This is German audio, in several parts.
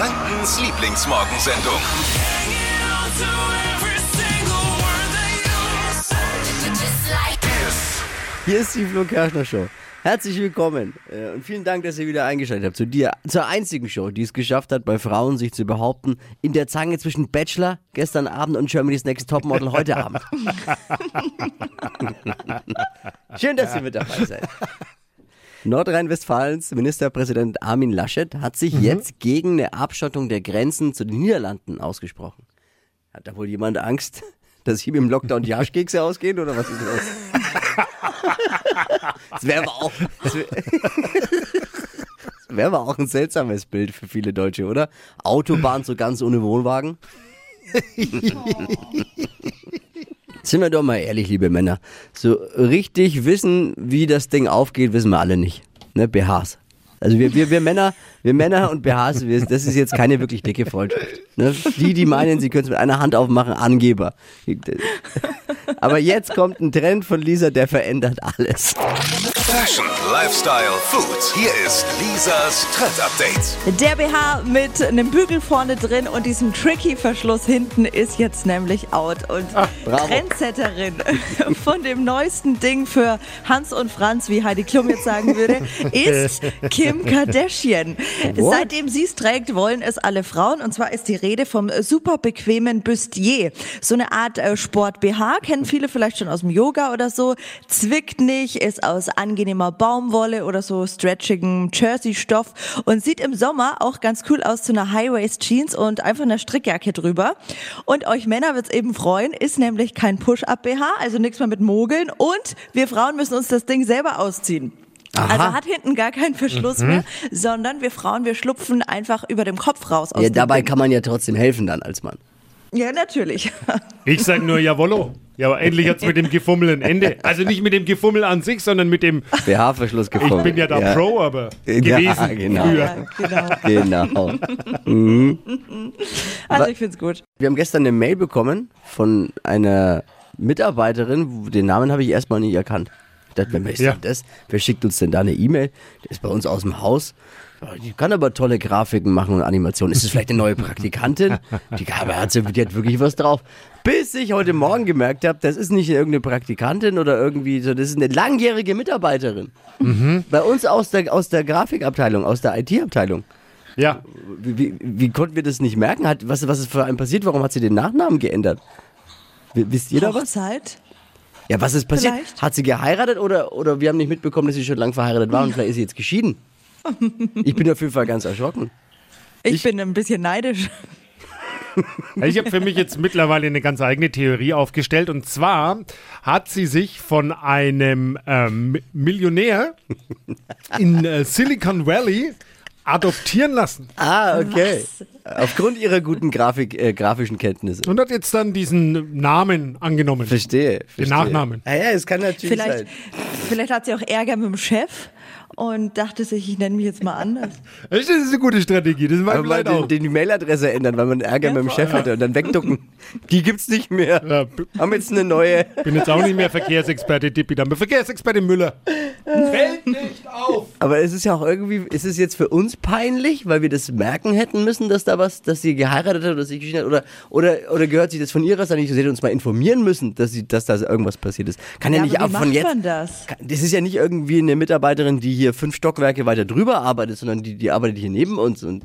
Frankens Lieblingsmorgensendung. Hier ist die Flo Kerschner Show. Herzlich willkommen äh, und vielen Dank, dass ihr wieder eingeschaltet habt zu dir, zur einzigen Show, die es geschafft hat, bei Frauen sich zu behaupten, in der Zange zwischen Bachelor gestern Abend und Germany's Next Topmodel heute Abend. Schön, dass ihr mit dabei seid. Nordrhein-Westfalens Ministerpräsident Armin Laschet hat sich jetzt gegen eine Abschottung der Grenzen zu den Niederlanden ausgesprochen. Hat da wohl jemand Angst, dass ihm im Lockdown die Arschkekse ausgehen oder was ist los? Das wäre aber auch. Das wäre wär aber auch ein seltsames Bild für viele Deutsche, oder? Autobahn so ganz ohne Wohnwagen. Sind wir doch mal ehrlich, liebe Männer. So richtig wissen, wie das Ding aufgeht, wissen wir alle nicht. Ne, BHs. Also wir, wir, wir Männer, wir Männer und BHs, wir, das ist jetzt keine wirklich dicke Freundschaft. Ne? Die, die meinen, sie können es mit einer Hand aufmachen, Angeber. Aber jetzt kommt ein Trend von Lisa, der verändert alles. Fashion, Lifestyle, Food. Hier ist Lisas Trend Update. Der BH mit einem Bügel vorne drin und diesem tricky Verschluss hinten ist jetzt nämlich out. Und bravo. Trendsetterin von dem neuesten Ding für Hans und Franz, wie Heidi Klum jetzt sagen würde, ist Kim Kardashian. What? Seitdem sie es trägt, wollen es alle Frauen. Und zwar ist die Rede vom super bequemen Bustier. So eine Art äh, Sport-BH, kennen viele vielleicht schon aus dem Yoga oder so. Zwickt nicht, ist aus angenehmer Baumwolle oder so stretchigem Jersey-Stoff und sieht im Sommer auch ganz cool aus zu einer High-Waist-Jeans und einfach einer Strickjacke drüber. Und euch Männer wird's eben freuen, ist nämlich kein Push-Up-BH, also nichts mehr mit Mogeln und wir Frauen müssen uns das Ding selber ausziehen. Also hat hinten gar keinen Verschluss mehr, sondern wir Frauen, wir schlupfen einfach über dem Kopf raus aus Ja, dem dabei Ding. kann man ja trotzdem helfen dann als Mann. Ja, natürlich. Ich sag nur Jawollo. Ja, aber endlich hat's mit dem Gefummel ein Ende. Also nicht mit dem Gefummel an sich, sondern mit dem. BH-Verschluss Ich gefunden. bin ja da Pro, aber Ja, gewesen genau. früher. Ja, genau. Genau. Also ich find's gut. Wir haben gestern eine Mail bekommen von einer Mitarbeiterin, den Namen habe ich erstmal nicht erkannt. Ich dachte, wer ist Ja. denn das? Wer schickt uns denn da eine E-Mail? Der ist bei uns aus dem Haus. Die kann aber tolle Grafiken machen und Animationen. Ist es vielleicht eine neue Praktikantin? Die, hat, sie- die hat wirklich was drauf. Bis ich heute Morgen gemerkt habe, das ist nicht irgendeine Praktikantin oder irgendwie so, das ist eine langjährige Mitarbeiterin. Bei uns aus der, aus der Grafikabteilung, aus der IT-Abteilung. Ja, Wie, wie, wie konnten wir das nicht merken? Hat, was, was ist für einen passiert? Warum hat sie den Nachnamen geändert? Wisst ihr da was? Ja, was ist passiert? Vielleicht. Hat sie geheiratet oder, oder wir haben nicht mitbekommen, dass sie schon lange verheiratet war und vielleicht ist sie jetzt geschieden? Ich bin auf jeden Fall ganz erschrocken. Ich, Ich- bin ein bisschen neidisch. ich habe für mich jetzt mittlerweile eine ganz eigene Theorie aufgestellt. Und zwar hat sie sich von einem ähm, Millionär in äh, Silicon Valley adoptieren lassen Ah, okay. Aufgrund ihrer guten Grafik, äh, grafischen Kenntnisse. und hat jetzt dann diesen Namen angenommen. Verstehe. verstehe. Nachnamen. Ah, ja, es kann natürlich Vielleicht, sein. vielleicht hat sie auch Ärger mit dem Chef und dachte sich, ich nenne mich jetzt mal anders. Das ist eine gute Strategie, das ist mein mal den, den die Mailadresse ändern, weil man Ärger Ja, mit dem Chef hatte und dann wegducken. Die gibt's nicht mehr. Ja, Haben jetzt eine neue. bin jetzt auch nicht mehr Verkehrsexperte Dippi, dann bin Verkehrsexperte Müller. Fällt nicht auf! Aber es ist ja auch irgendwie, ist es jetzt für uns peinlich, weil wir das merken hätten müssen, dass da was, dass sie geheiratet hat oder sich geschieden hat? Oder, oder, oder gehört sich das von ihrer Seite nicht? Sie hätte uns mal informieren müssen, dass, sie, dass da irgendwas passiert ist. Kann ja, Ja, nicht aber ab von macht jetzt. man das? Das ist ja nicht irgendwie eine Mitarbeiterin, die hier fünf Stockwerke weiter drüber arbeitet, sondern die, die arbeitet hier neben uns. Und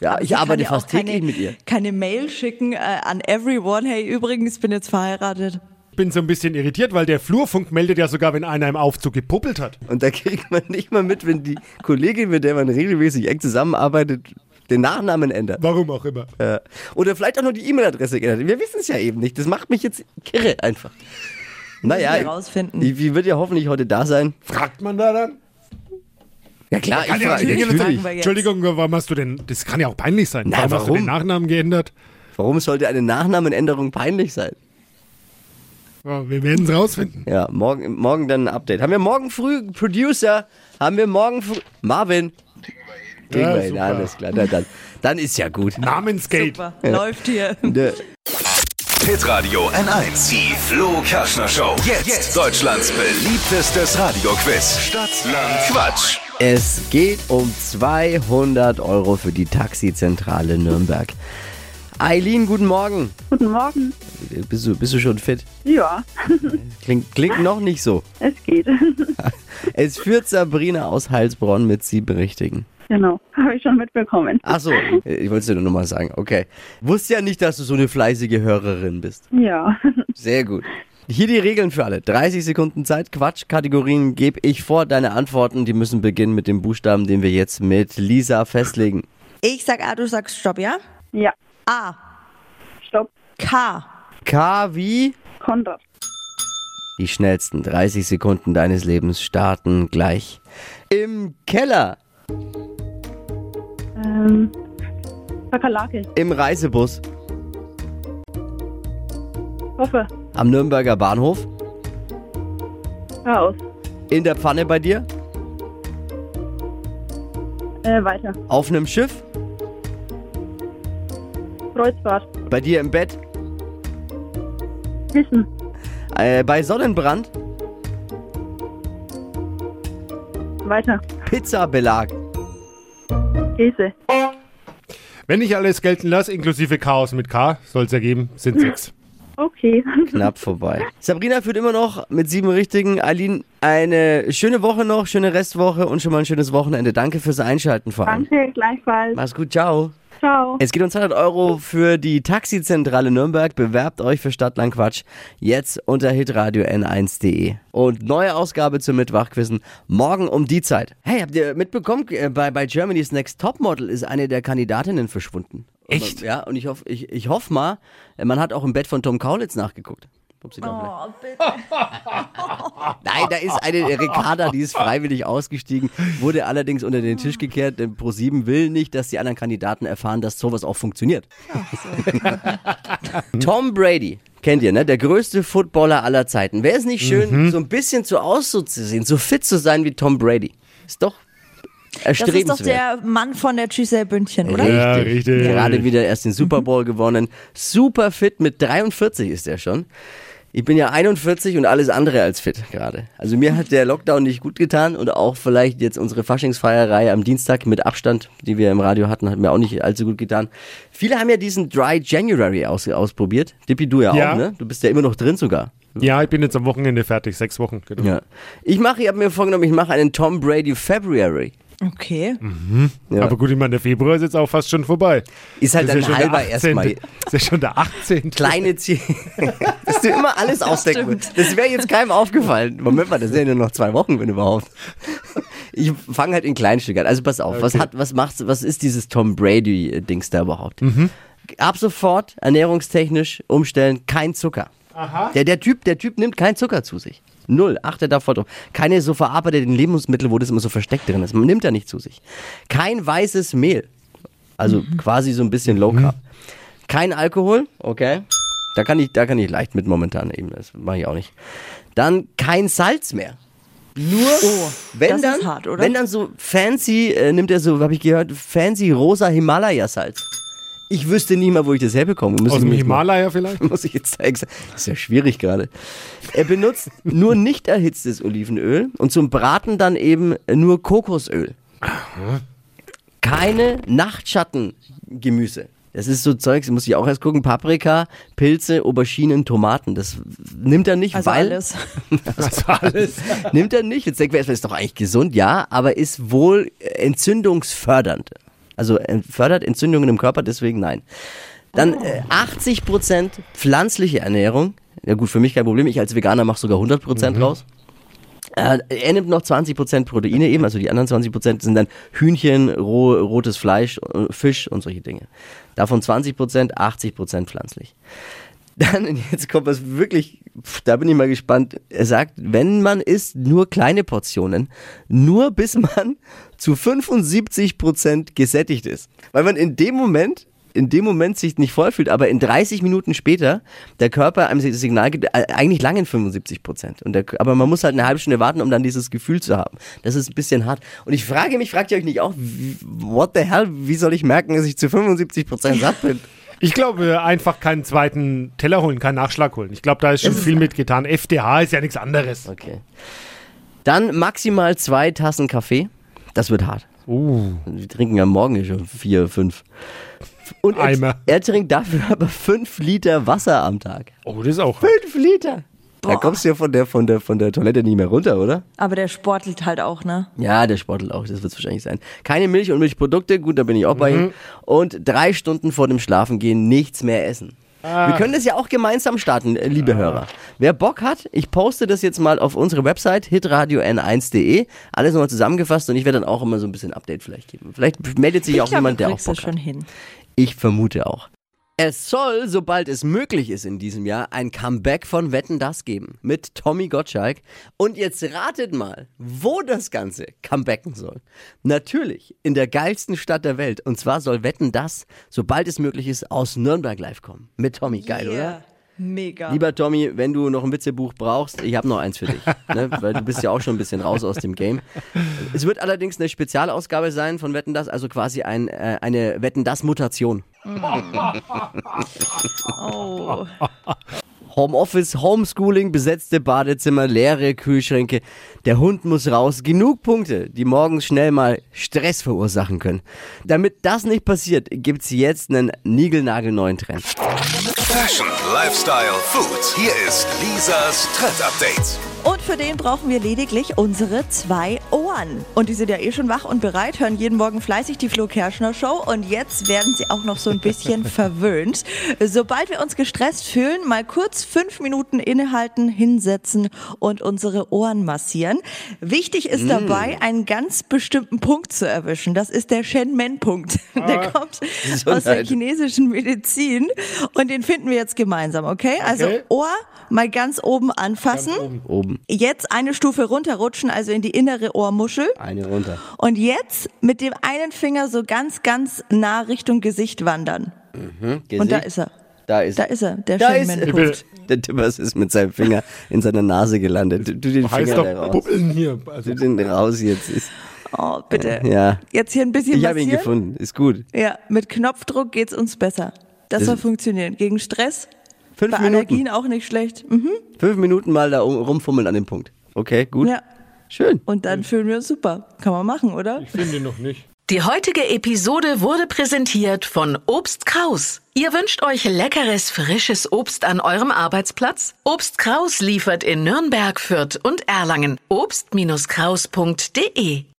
ja, Aber ich arbeite ja fast keine, täglich mit ihr. Keine Mail schicken äh, an everyone, hey, übrigens, bin jetzt verheiratet. Ich bin so ein bisschen irritiert, weil der Flurfunk meldet ja sogar, wenn einer im Aufzug gepuppelt hat. Und da kriegt man nicht mal mit, wenn die Kollegin, mit der man regelmäßig eng zusammenarbeitet, den Nachnamen ändert. Warum auch immer. Ja. Oder vielleicht auch nur die E-Mail-Adresse geändert. Wir wissen es ja eben nicht. Das macht mich jetzt kirre einfach. Naja, wir rausfinden. die, die wird ja hoffentlich heute da sein. Fragt man da dann? Ja klar, ich Kann ja wir jetzt. Entschuldigung, warum hast du denn, das kann ja auch peinlich sein. Nein, warum, hast du warum? den Nachnamen geändert? Warum sollte eine Nachnamenänderung peinlich sein? Ja, wir werden es rausfinden. Ja, morgen, morgen dann ein Update. Haben wir morgen früh, Producer, haben wir morgen früh, Marvin. Kriegen Ja, hin, alles klar. Na, dann, dann ist ja gut. Namensgate. Super, läuft hier. Ne. Hitradio N1. Die Flo Kerschner Show. Jetzt, Deutschlands beliebtestes Radioquiz. Stadt, Land, Quatsch. Es geht um 200 Euro für die Taxizentrale Nürnberg. Eileen, guten Morgen. Guten Morgen. Bist du, bist du schon fit? Ja, Klingt, klingt noch nicht so. es geht. Es führt Sabrina aus Heilsbronn mit sieben Richtigen. genau, habe ich schon mitbekommen. Ach so, ich wollte es dir nur mal sagen. Okay. Wusste ja nicht, dass du so eine fleißige Hörerin bist. Ja, Sehr gut. Hier die Regeln für alle. 30 Sekunden Zeit. Quatschkategorien gebe ich vor. Deine Antworten, die müssen beginnen mit dem Buchstaben, den wir jetzt mit Lisa festlegen. Ich sag A, du sagst Stopp, ja? ja, A. stopp. K. K wie? Konrad. Die schnellsten 30 Sekunden deines Lebens starten gleich. Im Keller, Ähm, Kakerlake. im Reisebus, Hoffe. Am Nürnberger Bahnhof, Chaos. in der Pfanne bei dir, Äh, weiter. auf einem Schiff, Kreuzfahrt. bei dir im Bett, Wissen. äh, bei Sonnenbrand, Weiter. Pizzabelag. Käse. Wenn ich alles gelten lasse, inklusive Chaos mit K, soll es ergeben, sind sechs. Okay. Knapp vorbei. Sabrina führt immer noch mit sieben Richtigen. Eileen, eine schöne Woche noch, schöne Restwoche und schon mal ein schönes Wochenende. Danke fürs Einschalten vor allem. Danke, gleichfalls. Mach's gut, ciao. Ciao. Es geht um 200 Euro für die Taxizentrale Nürnberg. Bewerbt euch für Stadtland Quatsch jetzt unter hitradio n1.de. Und neue Ausgabe zum Mittwachquissen morgen um die Zeit. Hey, habt ihr mitbekommen, äh, bei, bei Germany's Next Topmodel ist eine der Kandidatinnen verschwunden. Echt? Ja, und ich hoffe, ich, ich hoffe mal, man hat auch im Bett von Tom Kaulitz nachgeguckt. Vielleicht- Oh, bitte. Nein, da ist eine Ricarda, die ist freiwillig ausgestiegen, wurde allerdings unter den Tisch gekehrt, denn Pro7 will nicht, dass die anderen Kandidaten erfahren, dass sowas auch funktioniert. Tom Brady, kennt ihr, ne? Der größte Footballer aller Zeiten. Wäre es nicht schön, so ein bisschen so auszusehen, so fit zu sein wie Tom Brady? Ist doch Das ist doch erstrebenswert. der Mann von der Giselle Bündchen, oder? Ja, richtig. Gerade wieder erst den Super Bowl gewonnen. Super fit, mit 43 ist er schon. Ich bin ja 41 und alles andere als fit gerade. Also mir hat der Lockdown nicht gut getan und auch vielleicht jetzt unsere Faschingsfeierei am Dienstag mit Abstand, die wir im Radio hatten, hat mir auch nicht allzu gut getan. Viele haben ja diesen Dry January aus, ausprobiert. Dippi, du ja, Ja. auch, ne? Du bist ja immer noch drin sogar. Ja, ich bin jetzt am Wochenende fertig, sechs Wochen. Genau. Ja. Ich mache, ich habe mir vorgenommen, ich mache einen Tom Brady February. Okay. Ja. Aber gut, ich meine, der Februar ist jetzt auch fast schon vorbei. Ist halt Das ein ja halber 18.. erstmal. Das ist ja schon der 18. kleine Ziel. Dass du immer alles ausdenken musst. Das wäre jetzt keinem aufgefallen. Moment mal, das sind ja nur noch zwei Wochen, wenn überhaupt. Ich fange halt in kleinen Stück an. Also pass auf, was hat, was machst was ist dieses Tom Brady-Dings da überhaupt? Ab sofort ernährungstechnisch umstellen, kein Zucker. Der, der, typ, der Typ nimmt keinen Zucker zu sich. Null. Achte da voll drauf. Keine so verarbeiteten Lebensmittel, wo das immer so versteckt drin ist. Man nimmt er nicht zu sich. Kein weißes Mehl. Also quasi so ein bisschen Low Carb. Kein Alkohol, okay. Da kann ich, da kann ich leicht mit momentan eben. Das mache ich auch nicht. Dann kein Salz mehr. Nur, wenn das dann, hart, wenn dann so fancy, äh, nimmt er so, habe ich gehört, fancy rosa Himalaya-Salz. Ich wüsste nie mal, wo ich das herbekomme. Muss Aus ich dem mich mal- Himalaya vielleicht? muss ich jetzt extra. Ist ja schwierig gerade. Er benutzt nur nicht erhitztes Olivenöl und zum Braten dann eben nur Kokosöl. Keine Nachtschattengemüse. Das ist so Zeugs, muss ich auch erst gucken. Paprika, Pilze, Auberginen, Tomaten. Das nimmt er nicht, Also weil. alles. Das war alles. Nimmt er nicht. Jetzt denken wir erstmal, ist doch eigentlich gesund, ja, aber ist wohl entzündungsfördernd. Also äh, fördert Entzündungen im Körper, deswegen nein. Dann äh, 80% pflanzliche Ernährung. Ja gut, für mich kein Problem. Ich als Veganer mache sogar 100% raus. Äh, er nimmt noch 20% Proteine eben, also die anderen 20% sind dann Hühnchen, roh, rotes Fleisch, äh, Fisch und solche Dinge. Davon 20%, 80% pflanzlich. Dann, jetzt kommt was wirklich, da bin ich mal gespannt. Er sagt, wenn man isst, nur kleine Portionen, nur bis man zu 75% gesättigt ist. Weil man in dem Moment, in dem Moment sich nicht voll fühlt, aber in 30 Minuten später der Körper einem das Signal gibt, äh, eigentlich langen 75%. Und der, aber man muss halt eine halbe Stunde warten, um dann dieses Gefühl zu haben. Das ist ein bisschen hart. Und ich frage mich, fragt ihr euch nicht auch, what the hell, wie soll ich merken, dass ich zu 75% satt bin? Ich glaube, einfach keinen zweiten Teller holen, keinen Nachschlag holen. Ich glaube, da ist schon viel mitgetan. FDH ist ja nichts anderes. Okay. Dann maximal zwei Tassen Kaffee. Das wird hart. Uh, Wir trinken ja morgen schon vier, fünf. Und er, Eimer. er trinkt dafür aber fünf Liter Wasser am Tag. oh, das ist auch. Fünf Liter! Da kommst du ja von der, von, der, von der Toilette nicht mehr runter, oder? Aber der sportelt halt auch, ne? Ja, der sportelt auch, das wird es wahrscheinlich sein. Keine Milch und Milchprodukte, gut, da bin ich auch bei ihm. Und drei Stunden vor dem Schlafengehen nichts mehr essen. Wir können das ja auch gemeinsam starten, liebe Hörer. Wer Bock hat, ich poste das jetzt mal auf unsere Website hitradio n1.de. Alles nochmal zusammengefasst und ich werde dann auch immer so ein bisschen Update vielleicht geben. Vielleicht meldet sich Ich auch glaub, jemand, der auch Bock hat. schon hin. Ich vermute auch. Es soll, sobald es möglich ist in diesem Jahr, ein Comeback von Wetten das geben mit Tommy Gottschalk. Und jetzt ratet mal, wo das Ganze comebacken soll. Natürlich in der geilsten Stadt der Welt. Und zwar soll Wetten das, sobald es möglich ist, aus Nürnberg live kommen. Mit Tommy. Geil, oder? Mega. Lieber Tommy, wenn du noch ein Witzebuch brauchst, ich habe noch eins für dich. ne? Weil du bist ja auch schon ein bisschen raus aus dem Game. Es wird allerdings eine Spezialausgabe sein von Wetten das, also quasi ein, äh, eine Wetten das Mutation. oh. Homeoffice, Homeschooling, besetzte Badezimmer, leere Kühlschränke. Der Hund muss raus. Genug Punkte, die morgens schnell mal Stress verursachen können. Damit das nicht passiert, gibt's jetzt einen niegelnagelneuen Trend. Fashion, Lifestyle, Food. Hier ist Lisas Trend Update. Und für den brauchen wir lediglich unsere zwei Ohren. Und die sind ja eh schon wach und bereit, hören jeden Morgen fleißig die Flo Kerschner Show. Und jetzt werden sie auch noch so ein bisschen verwöhnt. Sobald wir uns gestresst fühlen, mal kurz fünf Minuten innehalten, hinsetzen und unsere Ohren massieren. Wichtig ist dabei, einen ganz bestimmten Punkt zu erwischen. Das ist der Shen-Men-Punkt. Der kommt aus der chinesischen Medizin. Und den finden wir jetzt gemeinsam, okay? Also Okay. Ohr mal ganz oben anfassen. Oben. Jetzt eine Stufe runterrutschen, also in die innere Ohrmuschel. Eine runter. Und jetzt mit dem einen Finger so ganz, ganz nah Richtung Gesicht wandern. Gesicht. Und da ist er. Da ist Da ist er, der Da ist. Der Tippers ist mit seinem Finger in seiner Nase gelandet. Du, du den Heißt Finger da doch raus. Bubbeln hier. Also, Du den raus jetzt. Ist, Oh, bitte. ja. Jetzt hier ein bisschen Ich habe ihn gefunden. Ist gut. Ja, mit Knopfdruck geht's uns besser. Das, Das- soll funktionieren. Gegen Stress, Fünf bei Minuten. Allergien auch nicht schlecht. Mhm. Fünf Minuten mal da um- rumfummeln an dem Punkt. Okay, gut. Ja. Schön. Und dann fühlen wir uns super. Kann man machen, oder? ich finde noch nicht. Die heutige Episode wurde präsentiert von Obst Kraus. Ihr wünscht euch leckeres, frisches Obst an eurem Arbeitsplatz? Obst Kraus liefert in Nürnberg, Fürth und Erlangen. Obst-Kraus.de